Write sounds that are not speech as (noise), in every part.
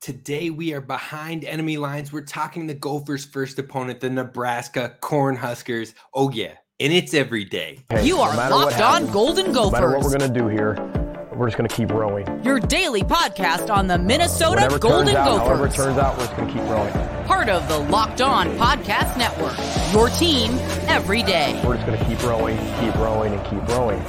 Today we are behind enemy lines. We're talking the Gophers' first opponent, the Nebraska Cornhuskers. Oh yeah, and it's every day. Hey, you are no locked on Golden Gophers. No matter what we're gonna do here, we're just gonna keep rowing. Your daily podcast on the Minnesota uh, Golden out, Gophers. However it turns out, we're just gonna keep rowing. Part of the Locked On Podcast Network. Your team every day. We're just gonna keep rowing, keep rowing, and keep rowing.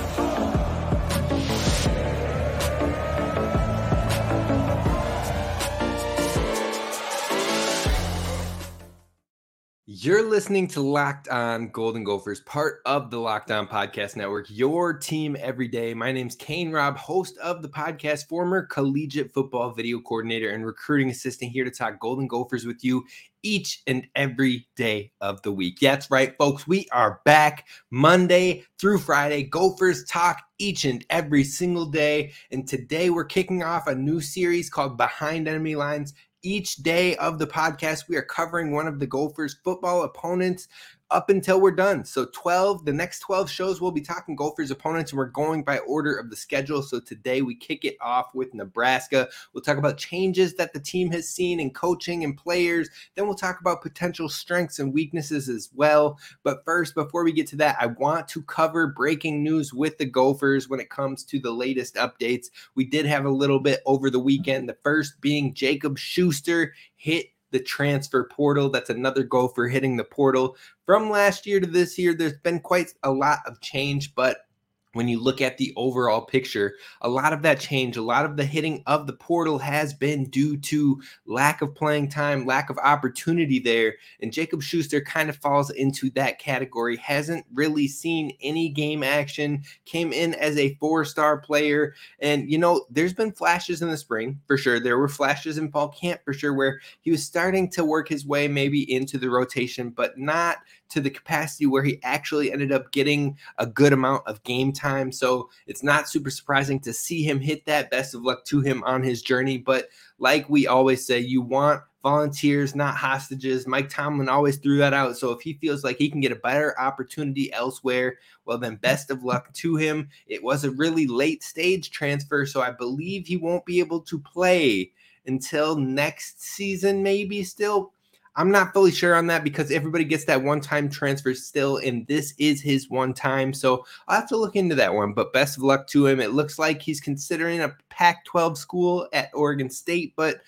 You're listening to Locked On Golden Gophers, part of the Locked On Podcast Network, your team every day. My name's Kane Rob, host of the podcast, former collegiate football video coordinator and recruiting assistant here to talk Golden Gophers with you each and every day of the week. That's right, folks. We are back Monday through Friday. Gophers talk each and every single day. And today we're kicking off a new series called Behind Enemy Lines each day of the podcast, we are covering one of the Gophers' football opponents up until we're done. So 12, the next 12 shows we'll be talking Gophers opponents and we're going by order of the schedule. So today we kick it off with Nebraska. We'll talk about changes that the team has seen in coaching and players. Then we'll talk about potential strengths and weaknesses as well. But first, before we get to that, I want to cover breaking news with the Gophers when it comes to the latest updates. We did have a little bit over the weekend. The first being Jacob Schuster hit the transfer portal. That's another goal for hitting the portal. From last year to this year, there's been quite a lot of change, but when you look at the overall picture, a lot of that change, a lot of the hitting of the portal has been due to lack of playing time, lack of opportunity there. And Jacob Schuster kind of falls into that category. Hasn't really seen any game action, came in as a four star player. And, you know, there's been flashes in the spring for sure. There were flashes in fall camp for sure where he was starting to work his way maybe into the rotation, but not to the capacity where he actually ended up getting a good amount of game time. So it's not super surprising to see him hit that. Best of luck to him on his journey. But like we always say, you want volunteers, not hostages. Mike Tomlin always threw that out. So if he feels like he can get a better opportunity elsewhere, well, then best of luck to him. It was a really late stage transfer. So I believe he won't be able to play until next season, maybe still I'm not fully sure on that because everybody gets that one time transfer still, and this is his one time. So I'll have to look into that one. But best of luck to him. It looks like he's considering a Pac 12 school at Oregon State, but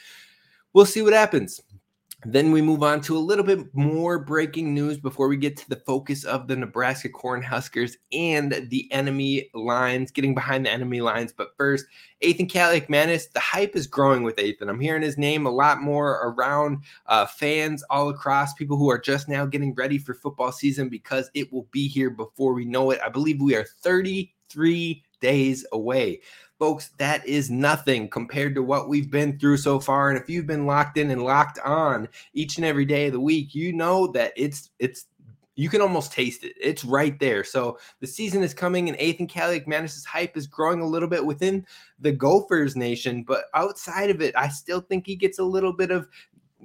we'll see what happens. Then we move on to a little bit more breaking news before we get to the focus of the Nebraska Cornhuskers and the enemy lines, getting behind the enemy lines. But first, Athan Kaliakmanis, the hype is growing with Athan. I'm hearing his name a lot more around uh, fans all across, people who are just now getting ready for football season because it will be here before we know it. I believe we are 33 days away. Folks, that is nothing compared to what we've been through so far. And if you've been locked in and locked on each and every day of the week, you know that it's it's you can almost taste it. It's right there. So the season is coming, and Athan Kaliakmanis' hype is growing a little bit within the Gophers nation. But outside of it, I still think he gets a little bit of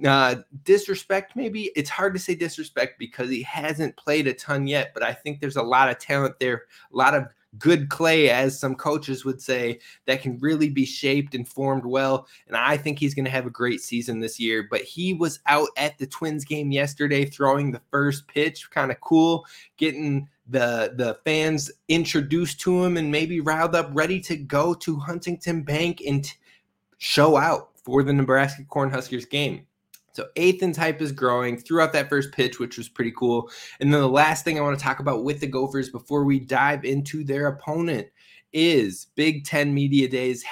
uh, disrespect. Maybe it's hard to say disrespect because he hasn't played a ton yet. But I think there's a lot of talent there, a lot of good clay, as some coaches would say, that can really be shaped and formed well. And I think he's going to have a great season this year. But he was out at the Twins game yesterday throwing the first pitch, kind of cool, getting the the fans introduced to him and maybe riled up, ready to go to Huntington Bank and t- show out for the Nebraska Cornhuskers game. So Athan's hype is growing throughout that first pitch, which was pretty cool. And then the last thing I want to talk about with the Gophers before we dive into their opponent is Big Ten Media Days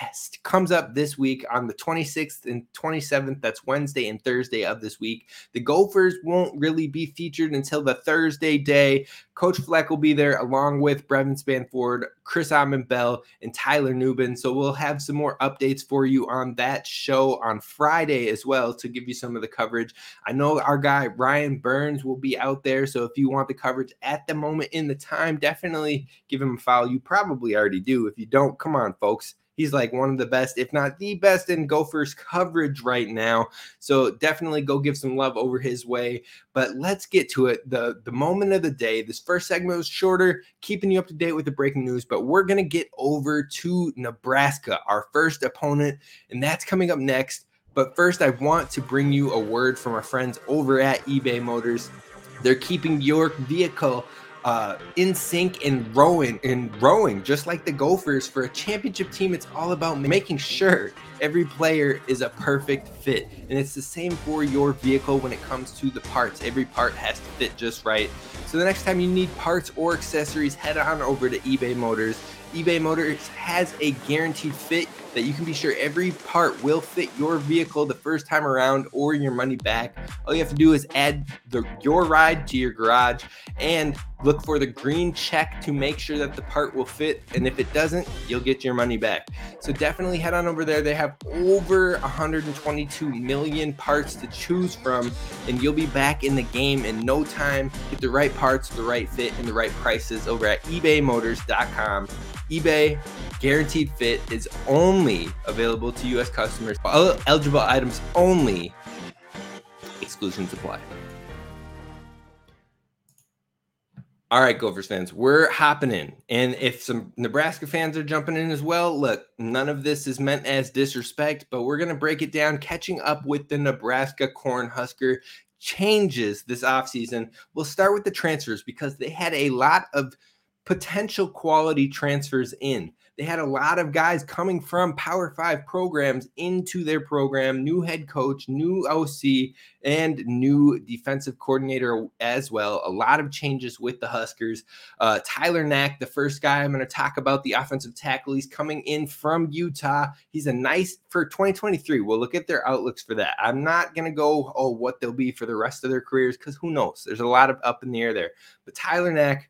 comes up this week on the 26th and 27th. That's Wednesday and Thursday of this week. The Gophers won't really be featured until the Thursday day. Coach Fleck will be there along with Brevin Spann-Ford, Chris Autman Bell, and Tyler Nubin. So we'll have some more updates for you on that show on Friday as well to give you some of the coverage. I know our guy Ryan Burns will be out there. So if you want the coverage at the moment in the time, definitely give him a follow. You probably already do. If you don't, come on, folks. He's like one of the best, if not the best, in Gophers coverage right now. So definitely go give some love over his way. But let's get to it. The the moment of the day. This first segment was shorter, keeping you up to date with the breaking news. But we're gonna get over to Nebraska, our first opponent, and that's coming up next. But first, I want to bring you a word from our friends over at eBay Motors. They're keeping your vehicle uh, in sync and rowing and rowing, just like the Gophers. For a championship team, it's all about making sure every player is a perfect fit. And it's the same for your vehicle when it comes to the parts. Every part has to fit just right. So the next time you need parts or accessories, head on over to eBay Motors eBay Motors has a guaranteed fit that you can be sure every part will fit your vehicle the first time around or your money back. All you have to do is add the, your ride to your garage and look for the green check to make sure that the part will fit. And if it doesn't, you'll get your money back. So definitely head on over there. They have over 122 million parts to choose from, and you'll be back in the game in no time. Get the right parts, the right fit, and the right prices over at ebaymotors.com eBay guaranteed fit is only available to U.S. customers. Eligible items only. Exclusions apply. All right, Gophers fans, we're hopping in. And if some Nebraska fans are jumping in as well, look, none of this is meant as disrespect, but we're going to break it down, catching up with the Nebraska Cornhusker changes this offseason. We'll start with the transfers because they had a lot of potential quality transfers in. They had a lot of guys coming from Power Five programs into their program, new head coach, new OC, and new defensive coordinator as well. A lot of changes with the Huskers. Uh, Tyler Knack, the first guy I'm going to talk about, the offensive tackle, he's coming in from Utah. He's a nice for 2023. We'll look at their outlooks for that. I'm not going to go, oh, what they'll be for the rest of their careers because who knows? There's a lot of up in the air there. But Tyler Knack,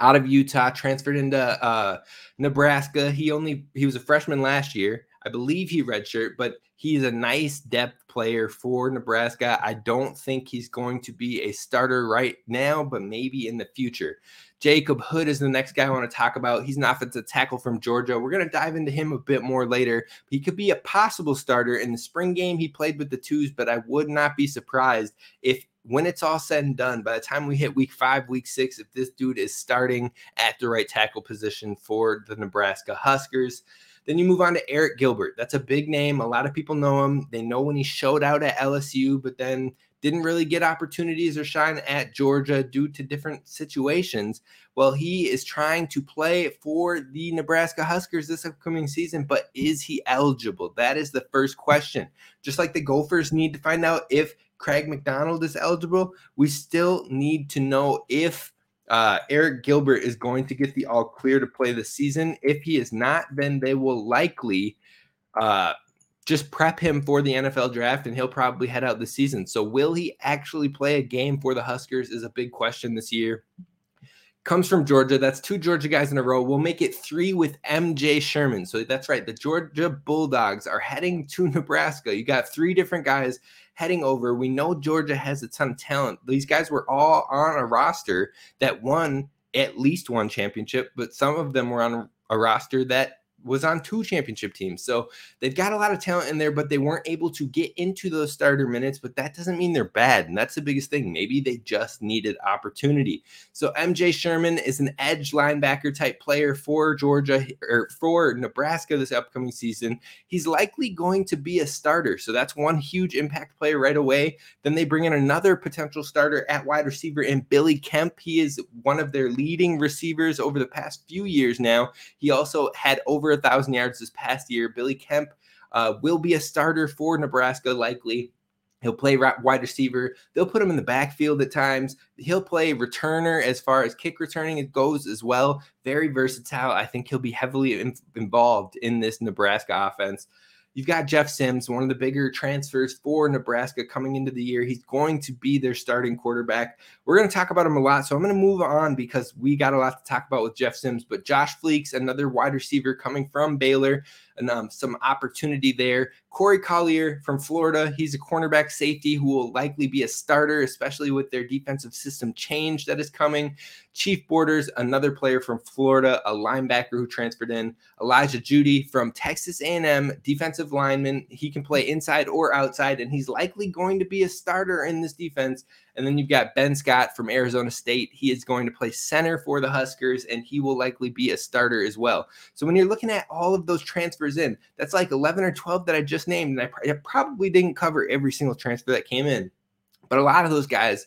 out of Utah, transferred into uh, Nebraska. He only he was a freshman last year. I believe he redshirt, but he's a nice depth player for Nebraska. I don't think he's going to be a starter right now, but maybe in the future. Jacob Hood is the next guy I want to talk about. He's an offensive tackle from Georgia. We're going to dive into him a bit more later. He could be a possible starter in the spring game. He played with the twos, but I would not be surprised if when it's all said and done, by the time we hit week five, week six, if this dude is starting at the right tackle position for the Nebraska Huskers, then you move on to Arik Gilbert. That's a big name. A lot of people know him. They know when he showed out at LSU, but then didn't really get opportunities or shine at Georgia due to different situations. Well, he is trying to play for the Nebraska Huskers this upcoming season, but is he eligible? That is the first question. Just like the Gophers need to find out if Craig McDonald is eligible, we still need to know if uh, Arik Gilbert is going to get the all clear to play the season. If he is not, then they will likely uh, just prep him for the NFL draft and he'll probably head out the season. So, will he actually play a game for the Huskers is a big question this year. Comes from Georgia. That's two Georgia guys in a row. We'll make it three with MJ Sherman. So, that's right. The Georgia Bulldogs are heading to (laughs) Nebraska. You got three different guys heading over. We know Georgia has a ton of talent. These guys were all on a roster that won at least one championship, but some of them were on a roster that was on two championship teams. So they've got a lot of talent in there, but they weren't able to get into those starter minutes. But that doesn't mean they're bad. And that's the biggest thing. Maybe they just needed opportunity. So MJ Sherman is an edge linebacker type player for Georgia or for Nebraska this upcoming season. He's likely going to be a starter. So that's one huge impact player right away. Then they bring in another potential starter at wide receiver in Billy Kemp. He is one of their leading receivers over the past few years now. He also had over a thousand yards this past year. Billy Kemp uh, will be a starter for Nebraska, likely. He'll play wide receiver. They'll put him in the backfield at times. He'll play returner as far as kick returning it goes as well. Very versatile. I think he'll be heavily in- involved in this Nebraska offense. You've got Jeff Sims, one of the bigger transfers for Nebraska coming into the year. He's going to be their starting quarterback. We're going to talk about him a lot, so I'm going to move on because we got a lot to talk about with Jeff Sims. But Josh Fleeks, another wide receiver coming from Baylor, and um, some opportunity there. Corey Collier from Florida, he's a cornerback safety who will likely be a starter, especially with their defensive system change that is coming. Chief Borders, another player from Florida, a linebacker who transferred in. Elijah Jeudy from Texas A&M, defensive lineman. He can play inside or outside, and he's likely going to be a starter in this defense And then you've got Ben Scott from Arizona State. He is going to play center for the Huskers, and he will likely be a starter as well. So when you're looking at all of those transfers in, that's like 11 or 12 that I just named. And I, I probably didn't cover every single transfer that came in, but a lot of those guys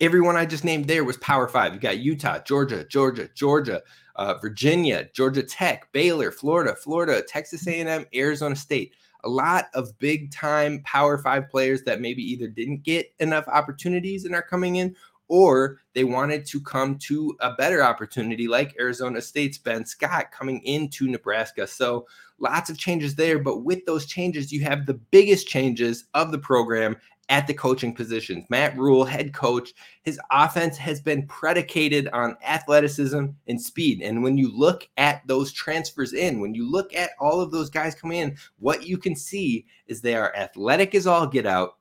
everyone I just named there was Power Five. You got Utah, Georgia, Georgia, Georgia, uh, Virginia, Georgia Tech, Baylor, Florida, Florida, Texas A&M, Arizona State. A lot of big time Power Five players that maybe either didn't get enough opportunities and are coming in, or they wanted to come to a better opportunity like Arizona State's Ben Scott coming into Nebraska. So lots of changes there. But with those changes, you have the biggest changes of the program at the coaching positions. Matt Rhule, head coach, his offense has been predicated on athleticism and speed. And when you look at those transfers in, when you look at all of those guys coming in, what you can see is they are athletic as all get out,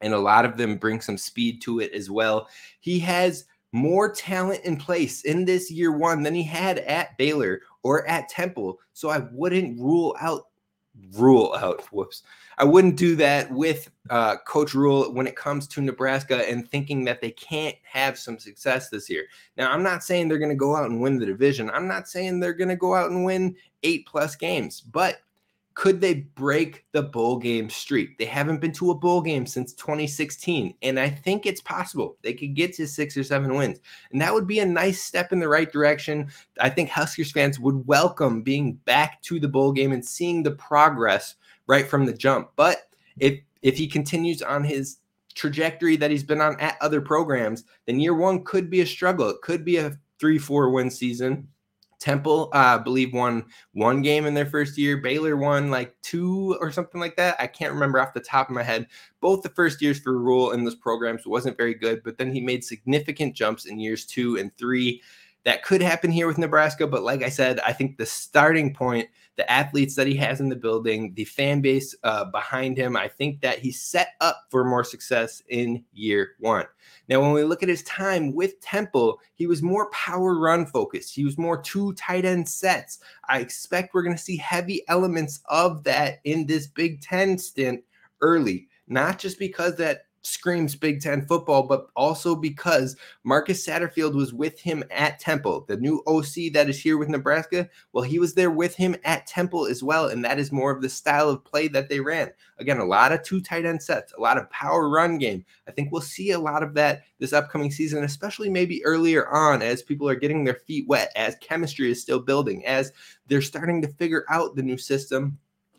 and a lot of them bring some speed to it as well. He has more talent in place in this year one than he had at Baylor or at Temple. So I wouldn't rule out rule out whoops I wouldn't do that with uh, Coach Rhule when it comes to Nebraska and thinking that they can't have some success this year. Now, I'm not saying they're going to go out and win the division. I'm not saying they're going to go out and win eight plus games, but could they break the bowl game streak? They haven't been to a bowl game since 2016, and I think it's possible they could get to six or seven wins, and that would be a nice step in the right direction. I think Huskers fans would welcome being back to the bowl game and seeing the progress right from the jump. But if if he continues on his trajectory that he's been on at other programs, then year one could be a struggle. It could be a three, four win season. Temple, uh, I believe, won one game in their first year. Baylor won like two or something like that. I can't remember off the top of my head. Both the first years for Rhule in those programs wasn't very good, but then he made significant jumps in years two and three. That could happen here with Nebraska, but like I said, I think the starting point, the athletes that he has in the building, the fan base uh, behind him, I think that he's set up for more success in year one. Now, when we look at his time with Temple, he was more power run focused. He was more two tight end sets. I expect we're going to see heavy elements of that in this Big Ten stint early, not just because that screams Big Ten football, but also because Marcus Satterfield was with him at Temple, the new OC that is here with Nebraska. Well, he was there with him at Temple as well, and that is more of the style of play that they ran. Again, a lot of two tight end sets, a lot of power run game. I think we'll see a lot of that this upcoming season, especially maybe earlier on as people are getting their feet wet, as chemistry is still building, as they're starting to figure out the new system.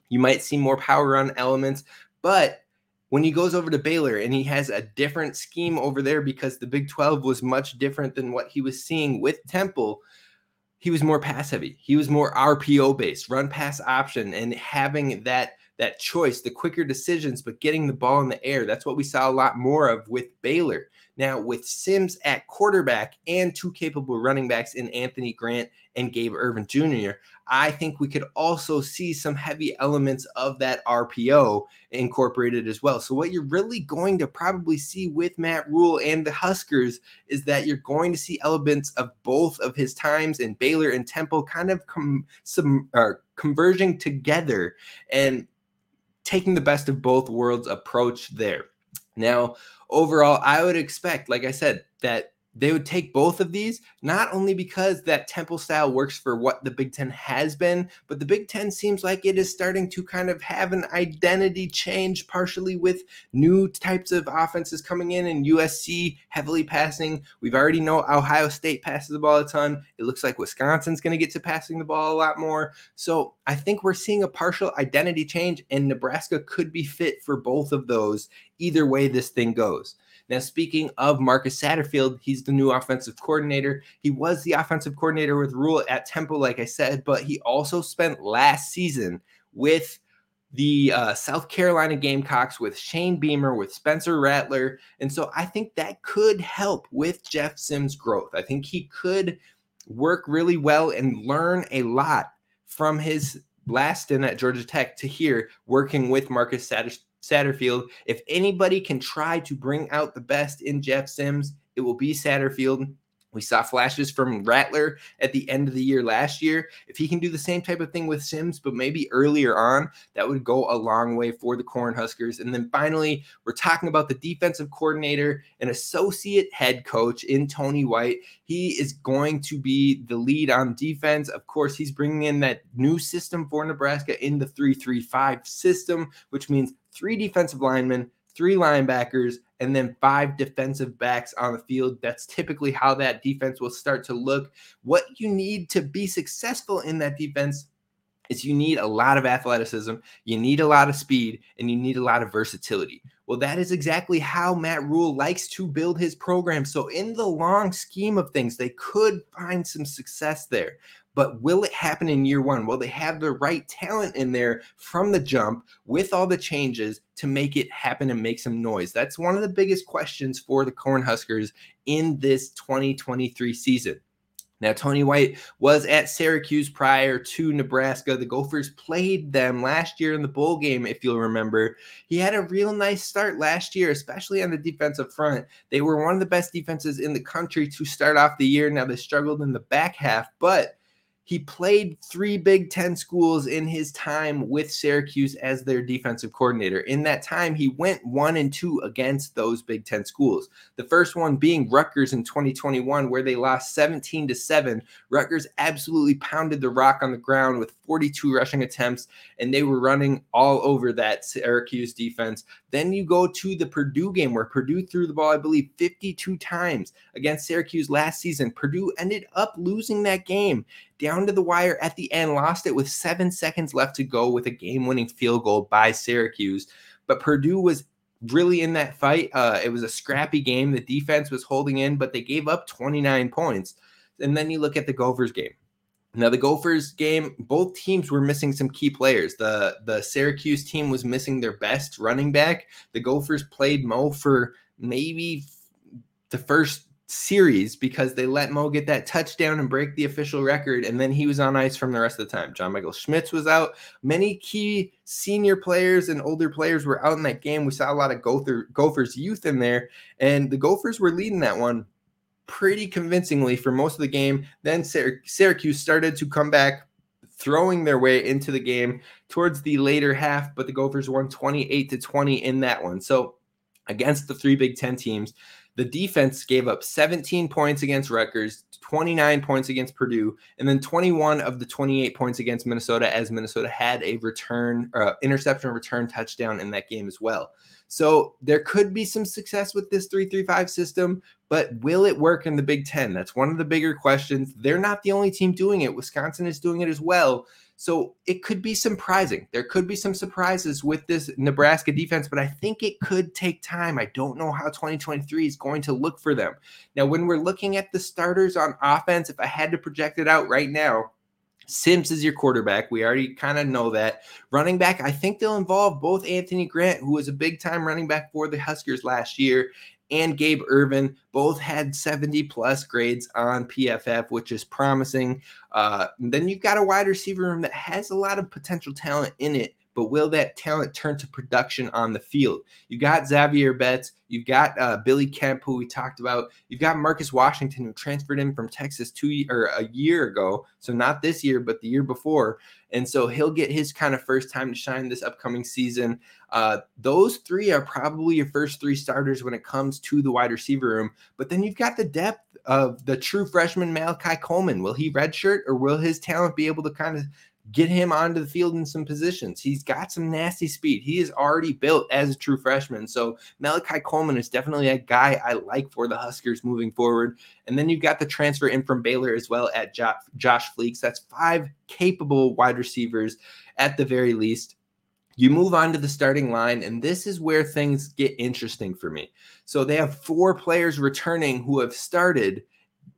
You might see more power run elements, but when he goes over to Baylor and he has a different scheme over there because the Big 12 was much different than what he was seeing with Temple, he was more pass heavy. He was more RPO based, run pass option, and having that that choice, the quicker decisions, but getting the ball in the air. That's what we saw a lot more of with Baylor. Now, with Sims at quarterback and two capable running backs in Anthony Grant and Gabe Ervin Jr., I think we could also see some heavy elements of that RPO incorporated as well. So, what you're really going to probably see with Matt Rhule and the Huskers is that you're going to see elements of both of his times in Baylor and Temple kind of com- some uh, converging together and taking the best of both worlds approach there. Now, overall, I would expect, like I said, that they would take both of these, not only because that temple style works for what the Big Ten has been, but the Big Ten seems like it is starting to kind of have an identity change, partially with new types of offenses coming in and USC heavily passing. We've already know Ohio State passes the ball a ton. It looks like Wisconsin's going to get to passing the ball a lot more. So I think we're seeing a partial identity change, and Nebraska could be fit for both of those either way this thing goes. Now, speaking of Marcus Satterfield, he's the new offensive coordinator. He was the offensive coordinator with Rhule at Temple, like I said, but he also spent last season with the uh, South Carolina Gamecocks with Shane Beamer, with Spencer Rattler. And so I think that could help with Jeff Sims' growth. I think he could work really well and learn a lot from his last stint at Georgia Tech to here working with Marcus Satterfield Satterfield. If anybody can try to bring out the best in Jeff Sims, it will be Satterfield. We saw flashes from Rattler at the end of the year last year. If he can do the same type of thing with Sims, but maybe earlier on, that would go a long way for the Cornhuskers. And then finally, we're talking about the defensive coordinator and associate head coach in Tony White. He is going to be the lead on defense. Of course, he's bringing in that new system for Nebraska in the 335 system, which means three defensive linemen, three linebackers, and then five defensive backs on the field. That's typically how that defense will start to look. What you need to be successful in that defense is you need a lot of athleticism, you need a lot of speed, and you need a lot of versatility. Well, that is exactly how Matt Rhule likes to build his program. So, in the long scheme of things, they could find some success there. But will it happen in year one? Will they have the right talent in there from the jump with all the changes to make it happen and make some noise? That's one of the biggest questions for the Cornhuskers in this 2023 season. Now, Tony White was at Syracuse prior to Nebraska. The Gophers played them last year in the bowl game, if you'll remember. He had a real nice start last year, especially on the defensive front. They were one of the best defenses in the country to start off the year. Now, they struggled in the back half, but he played three Big Ten schools in his time with Syracuse as their defensive coordinator. In that time, he went one and two against those Big Ten schools. The first one being Rutgers in 2021, where they lost 17 to 7. Rutgers absolutely pounded the rock on the ground with 42 rushing attempts, and they were running all over that Syracuse defense. Then you go to the Purdue game where Purdue threw the ball, I believe, 52 times against Syracuse last season. Purdue ended up losing that game down to the wire at the end, lost it with seven seconds left to go with a game winning field goal by Syracuse. But Purdue was really in that fight. Uh, it was a scrappy game. The defense was holding in, but they gave up 29 points. And then you look at the Gophers game. Now the Gophers game, both teams were missing some key players. The the Syracuse team was missing their best running back. The Gophers played Mo for maybe the first series because they let Mo get that touchdown and break the official record, and then he was on ice from the rest of the time. John Michael Schmitz was out. Many key senior players and older players were out in that game. We saw a lot of Gopher, Gophers youth in there, and the Gophers were leading that one pretty convincingly for most of the game. Then Syracuse started to come back, throwing their way into the game towards the later half, but the Gophers won 28 to 20 in that one. So against the three Big Ten teams, the defense gave up 17 points against Rutgers, 29 points against Purdue, and then 21 of the 28 points against Minnesota, as Minnesota had a return, uh, interception return touchdown in that game as well. So there could be some success with this 335 system, but will it work in the Big Ten? That's one of the bigger questions. They're not the only team doing it. Wisconsin is doing it as well. So it could be surprising. There could be some surprises with this Nebraska defense, but I think it could take time. I don't know how 2023 is going to look for them. Now, when we're looking at the starters on offense, if I had to project it out right now, Sims is your quarterback. We already kind of know that. Running back, I think they'll involve both Anthony Grant, who was a big time running back for the Huskers last year, and Gabe Ervin both had 70 plus grades on PFF, which is promising. Uh, then you've got a wide receiver room that has a lot of potential talent in it but will that talent turn to production on the field? You got Xavier Betts, you've got uh, Billy Kemp, who we talked about, you've got Marcus Washington, who transferred in from Texas two or a year ago, so not this year, but the year before, and so he'll get his kind of first time to shine this upcoming season. Uh, those three are probably your first three starters when it comes to the wide receiver room, but then you've got the depth of the true freshman Malachi Coleman. Will he redshirt or will his talent be able to kind of get him onto the field in some positions. He's got some nasty speed. He is already built as a true freshman. So Malachi Coleman is definitely a guy I like for the Huskers moving forward. And then you've got the transfer in from Baylor as well at Josh, Fleeks. That's five capable wide receivers at the very least. You move on to the starting line, and this is where things get interesting for me. So they have four players returning who have started,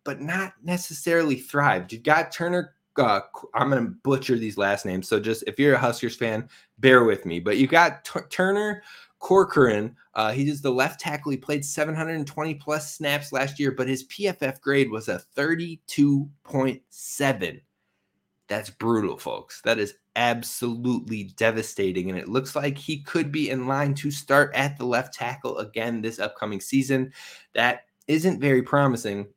but not necessarily thrived. You've got Turner uh, I'm going to butcher these last names. So just if you're a Huskers fan, bear with me. But you got T- Turner Corcoran. Uh, he is the left tackle. He played 720 plus snaps last year, but his PFF grade was a 32.7. That's brutal, folks. That is absolutely devastating. And it looks like he could be in line to start at the left tackle again this upcoming season. That isn't very promising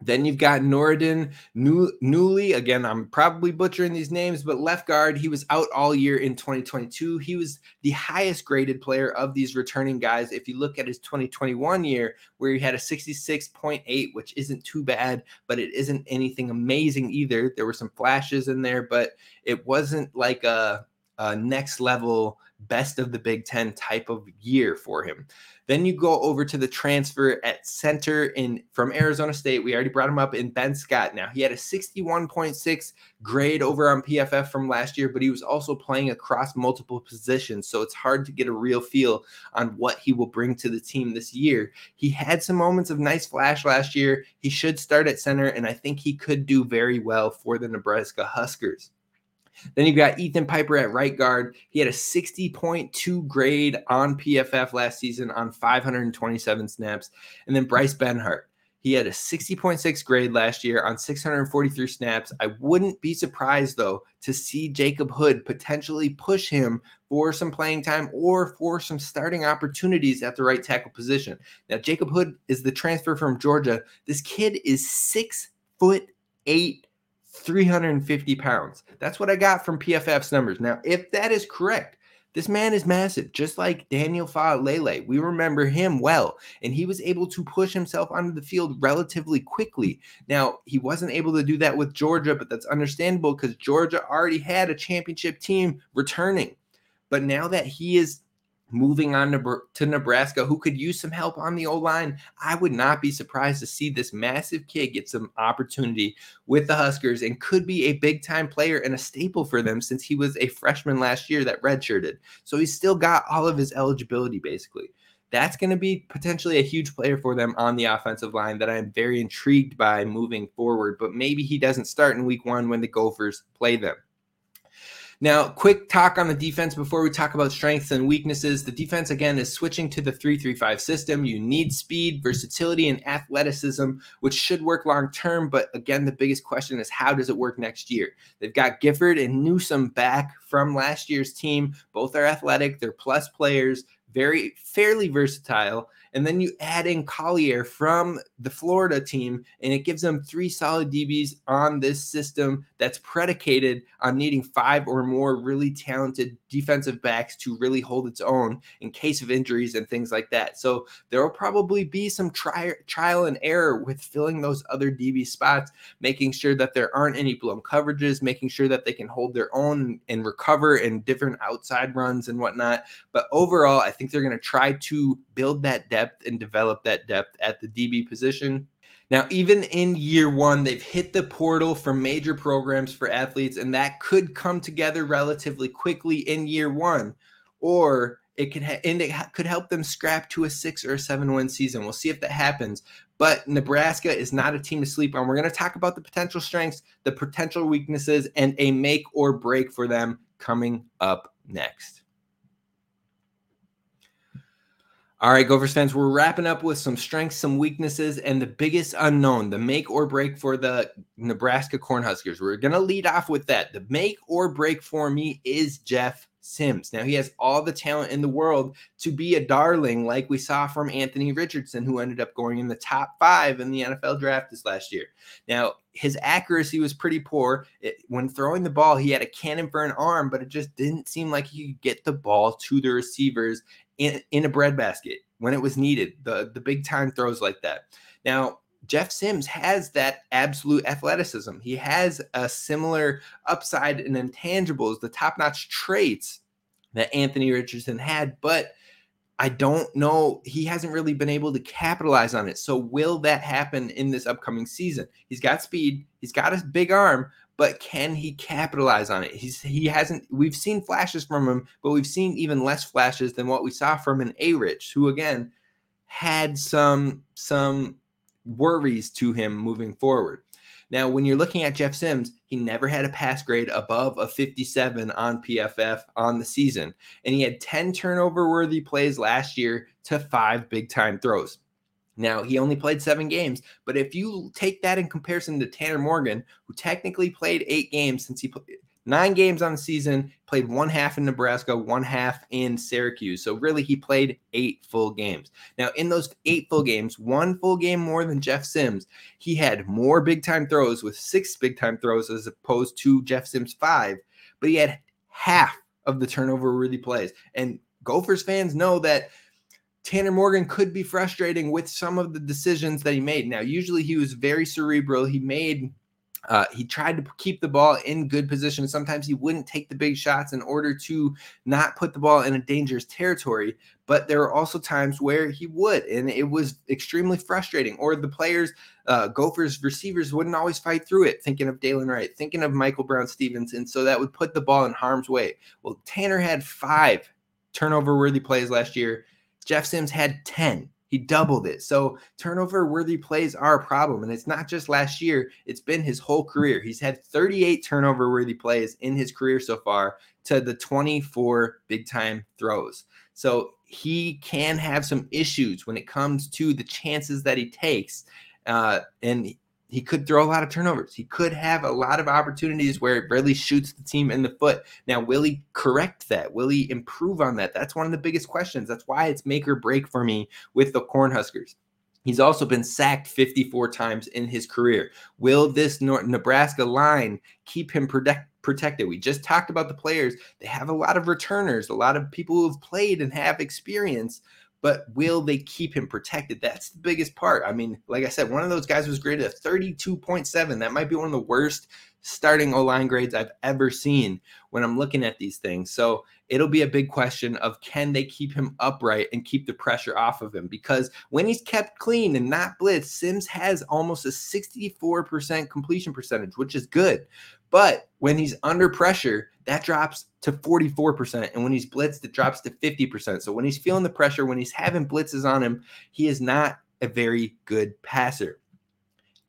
Then you've got Nouredin Nouili. Again, I'm probably butchering these names, but left guard. He was out all year in 2022. He was the highest graded player of these returning guys. If you look at his 2021 year, where he had a 66.8, which isn't too bad, but it isn't anything amazing either. There were some flashes in there, but it wasn't like a, a next level best of the Big Ten type of year for him. Then you go over to the transfer at center in from Arizona State. We already brought him up in Ben Scott. Now he had a 61.6 grade over on PFF from last year, but he was also playing across multiple positions, so it's hard to get a real feel on what he will bring to the team this year. He had some moments of nice flash last year. He should start at center, and I think he could do very well for the Nebraska Huskers. Then you've got Ethan Piper at right guard. He had a 60.2 grade on PFF last season on 527 snaps. And then Bryce Benhart. He had a 60.6 grade last year on 643 snaps. I wouldn't be surprised, though, to see Jacob Hood potentially push him for some playing time or for some starting opportunities at the right tackle position. Now, Jacob Hood is the transfer from Georgia. This kid is six foot eight 350 pounds. That's what I got from PFF's numbers. Now, if that is correct, this man is massive, just like Daniel Faalele. We remember him well, and he was able to push himself onto the field relatively quickly. Now, he wasn't able to do that with Georgia, but that's understandable because Georgia already had a championship team returning. But now that he is moving on to Nebraska, who could use some help on the O line. I would not be surprised to see this massive kid get some opportunity with the Huskers and could be a big time player and a staple for them since he was a freshman last year that redshirted. So he's still got all of his eligibility basically. That's going to be potentially a huge player for them on the offensive line that I'm very intrigued by moving forward. But maybe he doesn't start in week one when the Gophers play them. Now, quick talk on the defense before we talk about strengths and weaknesses. The defense, again, is switching to the 3 3 5 system. You need speed, versatility, and athleticism, which should work long term. But again, the biggest question is how does it work next year? They've got Gifford and Newsome back from last year's team. Both are athletic, they're plus players, very fairly versatile. And then you add in Collier from the Florida team, and it gives them three solid DBs on this system that's predicated on needing five or more really talented defensive backs to really hold its own in case of injuries and things like that. So there will probably be some tri- trial and error with filling those other DB spots, making sure that there aren't any blown coverages, making sure that they can hold their own and recover in different outside runs and whatnot. But overall, I think they're going to try to build that depth and develop that depth at the DB position. Now, even in year one, they've hit the portal for major programs for athletes, and that could come together relatively quickly in year one, or it could ha- and it ha- could help them scrap to a six or a seven win season. We'll see if that happens. But Nebraska is not a team to sleep on. We're going to talk about the potential strengths, the potential weaknesses, and a make or break for them coming up next. All right, Gophers fans, we're wrapping up with some strengths, some weaknesses, and the biggest unknown, the make or break for the Nebraska Cornhuskers. We're going to lead off with that. The make or break for me is Jeff Sims. Now, he has all the talent in the world to be a darling, like we saw from Anthony Richardson, who ended up going in the top five in the NFL draft this last year. Now, his accuracy was pretty poor. It, when throwing the ball, he had a cannon for an arm, but it just didn't seem like he could get the ball to the receivers in, in a breadbasket when it was needed, the, the big time throws like that. Now, Jeff Sims has that absolute athleticism. He has a similar upside and intangibles, the top notch traits that Anthony Richardson had, but I don't know. He hasn't really been able to capitalize on it. So, will that happen in this upcoming season? He's got speed, he's got a big arm, but can he capitalize on it? He's he hasn't. We've seen flashes from him, but we've seen even less flashes than what we saw from an A. Rich, who again had some some worries to him moving forward. Now, when you're looking at Jeff Sims, he never had a pass grade above a 57 on PFF on the season, and he had 10 turnover worthy plays last year to five big time throws. Now, he only played seven games, but if you take that in comparison to Tanner Morgan, who technically played eight games since he played nine games on the season, played one half in Nebraska, one half in Syracuse. So really, he played eight full games. Now, in those eight full games, one full game more than Jeff Sims, he had more big time throws with six big time throws as opposed to Jeff Sims five, but he had half of the turnover worthy plays. And Gophers fans know that Tanner Morgan could be frustrating with some of the decisions that he made. Now, usually he was very cerebral. He made uh, he tried to keep the ball in good position. Sometimes he wouldn't take the big shots in order to not put the ball in a dangerous territory. But there are also times where he would, and it was extremely frustrating. Or the players, uh, Gophers receivers, wouldn't always fight through it. Thinking of Dylan Wright, thinking of Michael Brown Stephens, and so that would put the ball in harm's way. Well, Tanner had five turnover worthy plays last year. Jeff Sims had 10. He doubled it. So turnover worthy plays are a problem. And it's not just last year, it's been his whole career. He's had 38 turnover worthy plays in his career so far to the 24 big time throws. So he can have some issues when it comes to the chances that he takes. Uh, and he could throw a lot of turnovers. He could have a lot of opportunities where it really shoots the team in the foot. Now, will he correct that? Will he improve on that? That's one of the biggest questions. That's why it's make or break for me with the Cornhuskers. He's also been sacked 54 times in his career. Will this Nebraska line keep him protect, protected? We just talked about the players. They have a lot of returners, a lot of people who have played and have experience but will they keep him protected? That's the biggest part. I mean, like I said, one of those guys was graded a 32.7. That might be one of the worst starting O line grades I've ever seen when I'm looking at these things. So it'll be a big question of can they keep him upright and keep the pressure off of him? Because when he's kept clean and not blitz, Sims has almost a 64% completion percentage, which is good. But when he's under pressure, that drops to 44%. And when he's blitzed, it drops to 50%. So when he's feeling the pressure, when he's having blitzes on him, he is not a very good passer.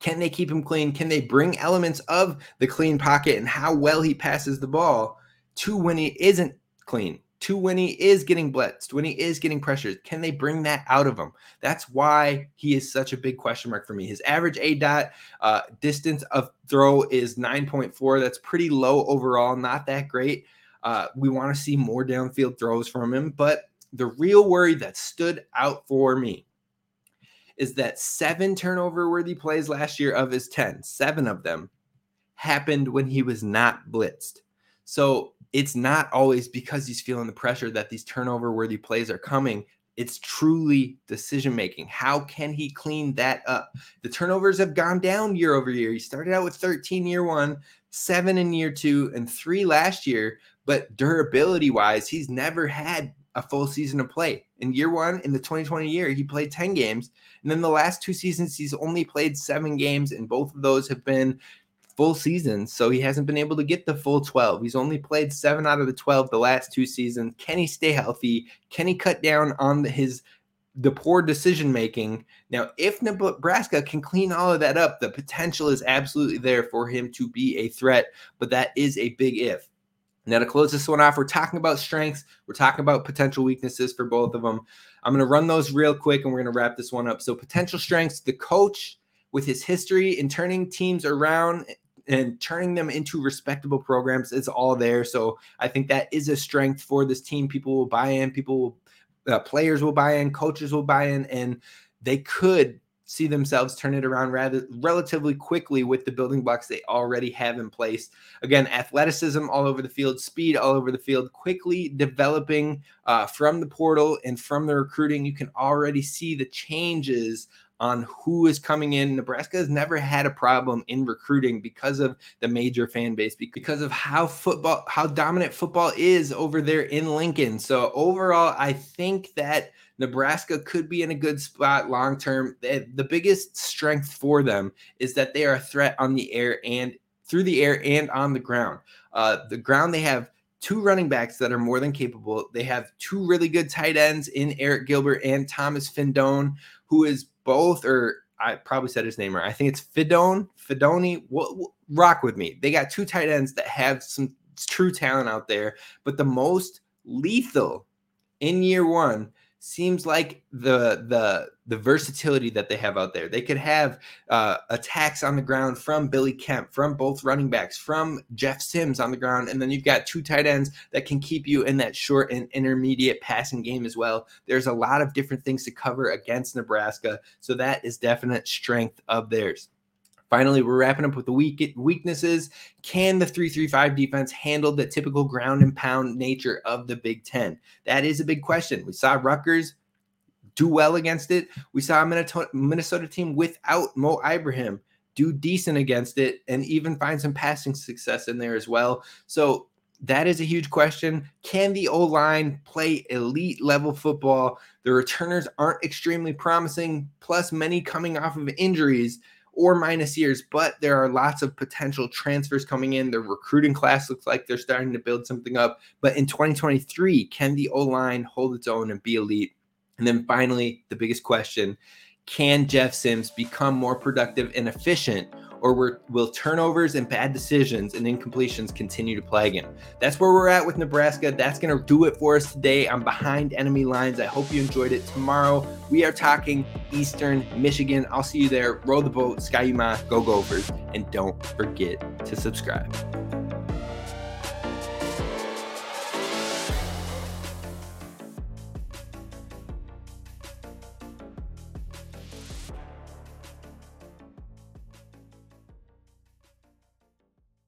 Can they keep him clean? Can they bring elements of the clean pocket and how well he passes the ball to when he isn't clean? To when he is getting blitzed, when he is getting pressured. Can they bring that out of him? That's why he is such a big question mark for me. His average A dot uh, distance of throw is 9.4. That's pretty low overall, not that great. Uh, we want to see more downfield throws from him, but the real worry that stood out for me is that seven turnover worthy plays last year of his 10, seven of them happened when he was not blitzed. So it's not always because he's feeling the pressure that these turnover worthy plays are coming. It's truly decision making. How can he clean that up? The turnovers have gone down year over year. He started out with 13 year one, seven in year two, and three last year. But durability wise, he's never had a full season of play. In year one, in the 2020 year, he played 10 games. And then the last two seasons, he's only played seven games, and both of those have been full seasons, so he hasn't been able to get the full 12. He's only played seven out of the 12 the last two seasons. Can he stay healthy? Can he cut down on his the poor decision making? Now, if Nebraska can clean all of that up, the potential is absolutely there for him to be a threat, but that is a big if. Now, to close this one off, we're talking about strengths. We're talking about potential weaknesses for both of them. I'm going to run those real quick and we're going to wrap this one up. So, potential strengths the coach, with his history in turning teams around and turning them into respectable programs is all there. So I think that is a strength for this team. People will buy in, people will, uh, players will buy in, coaches will buy in, and they could see themselves turn it around rather relatively quickly with the building blocks they already have in place. Again, athleticism all over the field, speed all over the field, quickly developing uh, from the portal and from the recruiting. You can already see the changes on who is coming in. Nebraska has never had a problem in recruiting because of the major fan base, because of how football, how dominant football is over there in Lincoln. So overall, I think that Nebraska could be in a good spot long term. The biggest strength for them is that they are a threat on the air and through the air and on the ground. Uh, the ground they have two running backs that are more than capable. They have two really good tight ends in Arik Gilbert and Thomas Fidone, who is both, or I probably said his name right. I think it's Fidone, Fidoni. rock with me. They got two tight ends that have some true talent out there, but the most lethal in year one seems like the the the versatility that they have out there. They could have uh, attacks on the ground from Billy Kemp, from both running backs, from Jeff Sims on the ground, and then you've got two tight ends that can keep you in that short and intermediate passing game as well. There's a lot of different things to cover against Nebraska, so that is definite strength of theirs. Finally, we're wrapping up with the weak weaknesses. Can the 335 defense handle the typical ground and pound nature of the Big Ten? That is a big question. We saw Rutgers do well against it. We saw a Minnesota, team without Mo Ibrahim do decent against it and even find some passing success in there as well. So that is a huge question. Can the O line play elite level football? The returners aren't extremely promising, plus many coming off of injuries or minus years, but there are lots of potential transfers coming in. The recruiting class looks like they're starting to build something up. But in 2023, can the O line hold its own and be elite? And then finally, the biggest question can Jeff Sims become more productive and efficient or will turnovers and bad decisions and incompletions continue to plague him? That's where we're at with Nebraska. That's going to do it for us today I'm Behind Enemy Lines. I hope you enjoyed it. Tomorrow, we are talking Eastern Michigan. I'll see you there. Row the boat, Ski-U-Mah, go Gophers, and don't forget to subscribe.